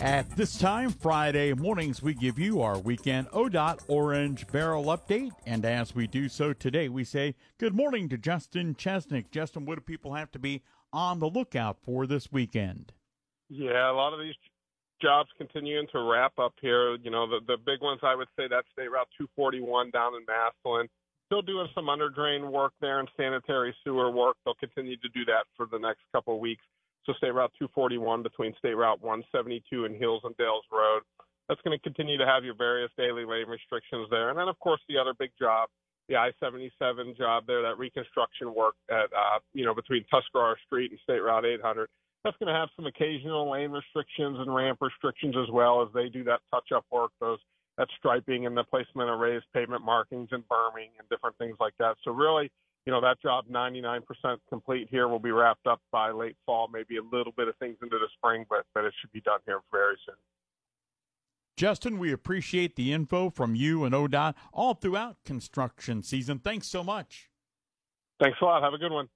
At this time, Friday mornings, we give you our weekend ODOT Orange Barrel update. And as we do so today, we say good morning to Justin Chesnic. Justin, what do people have to be on the lookout for this weekend? Yeah, a lot of these jobs continuing to wrap up here. You know, the, the big ones I would say that's State Route 241 down in Massillon. Still doing some underdrain work there and sanitary sewer work. They'll continue to do that for the next couple of weeks. So State Route 241 between State Route 172 and Hills and Dales Road. That's going to continue to have your various daily lane restrictions there. And then, of course, the other big job, the I-77 job there, that reconstruction work at, uh, you know, between Tuscarawas Street and State Route 800. That's going to have some occasional lane restrictions and ramp restrictions as well as they do that touch-up work, those that striping and the placement of raised pavement markings and berming and different things like that. So really, you know, that job 99% complete here will be wrapped up by late fall, maybe a little bit of things into the spring, but, but it should be done here very soon. Justin, we appreciate the info from you and ODOT all throughout construction season. Thanks so much. Thanks a lot. Have a good one.